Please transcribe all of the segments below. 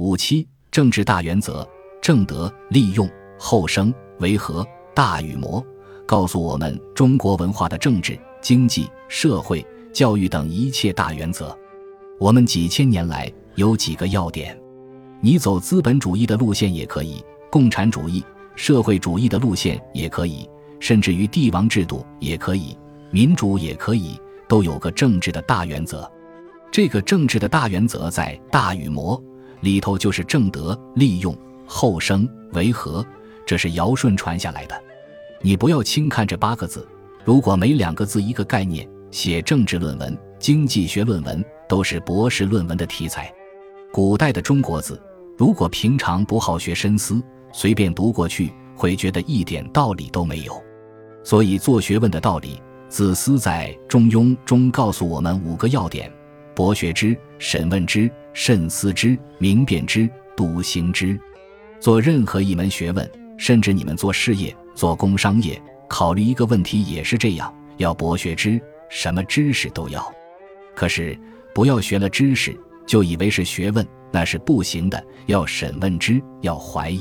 五七政治大原则：正德、利用、后生、维和、大禹谟，告诉我们中国文化的政治、经济、社会、教育等一切大原则。我们几千年来有几个要点：你走资本主义的路线也可以，共产主义、社会主义的路线也可以，甚至于帝王制度也可以，民主也可以，都有个政治的大原则。这个政治的大原则在《大禹谟》里头，就是正德、利用、后生、维和，这是尧舜传下来的。你不要轻看这八个字，如果每两个字一个概念，写政治论文、经济学论文都是博士论文的题材。古代的中国字，如果平常不好学深思，随便读过去，会觉得一点道理都没有。所以做学问的道理，子思在《中庸》中告诉我们五个要点。博学之，审问之，慎思之，明辨之，笃行之。做任何一门学问，甚至你们做事业、做工商业，考虑一个问题也是这样：要博学之，什么知识都要。可是不要学了知识就以为是学问，那是不行的。要审问之，要怀疑。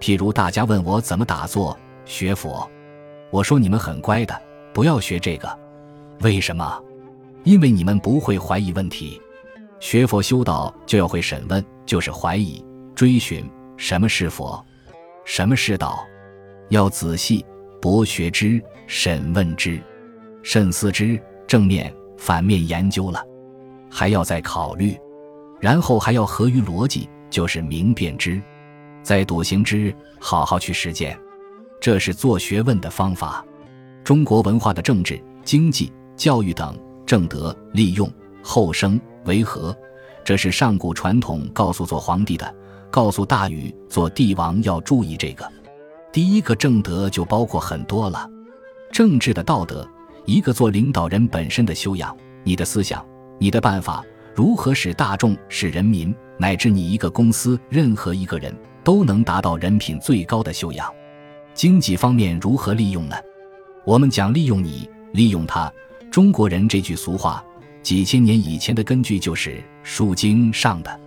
譬如大家问我怎么打坐学佛，我说你们很乖的，不要学这个。为什么？因为你们不会怀疑问题，学佛修道就要会审问，就是怀疑、追寻什么是佛，什么是道，要仔细博学之、审问之、慎思之，正面、反面研究了，还要再考虑，然后还要合于逻辑，就是明辨之，再笃行之，好好去实践，这是做学问的方法。中国文化的政治、经济、教育等。正德、利用、后生、为和，这是上古传统告诉做皇帝的，告诉大禹做帝王要注意这个。第一个正德就包括很多了，政治的道德，一个做领导人本身的修养，你的思想，你的办法，如何使大众、使人民，乃至你一个公司，任何一个人都能达到人品最高的修养。经济方面如何利用呢？我们讲利用你，利用他。中国人这句俗话，几千年以前的根据就是《书经》上的。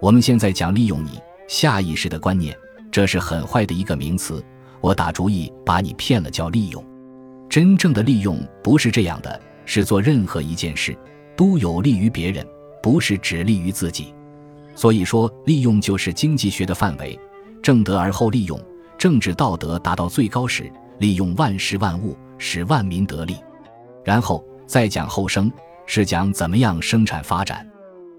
我们现在讲利用你，下意识的观念，这是很坏的一个名词。我打主意把你骗了，叫利用。真正的利用不是这样的，是做任何一件事都有利于别人，不是只利于自己。所以说，利用就是经济学的范围，正德而后利用，政治道德达到最高时，利用万事万物，使万民得利。然后再讲后生，是讲怎么样生产发展。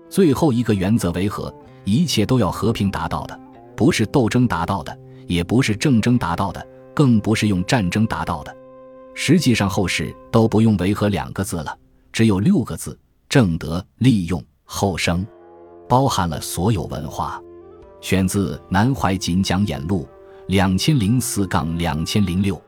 最后一个原则为和，一切都要和平达到的，不是斗争达到的，也不是政争达到的，更不是用战争达到的。实际上后世都不用维和两个字了，只有六个字：正德、利用、后生，包含了所有文化。选自《南怀瑾讲演录》，两千零四杠两千零六。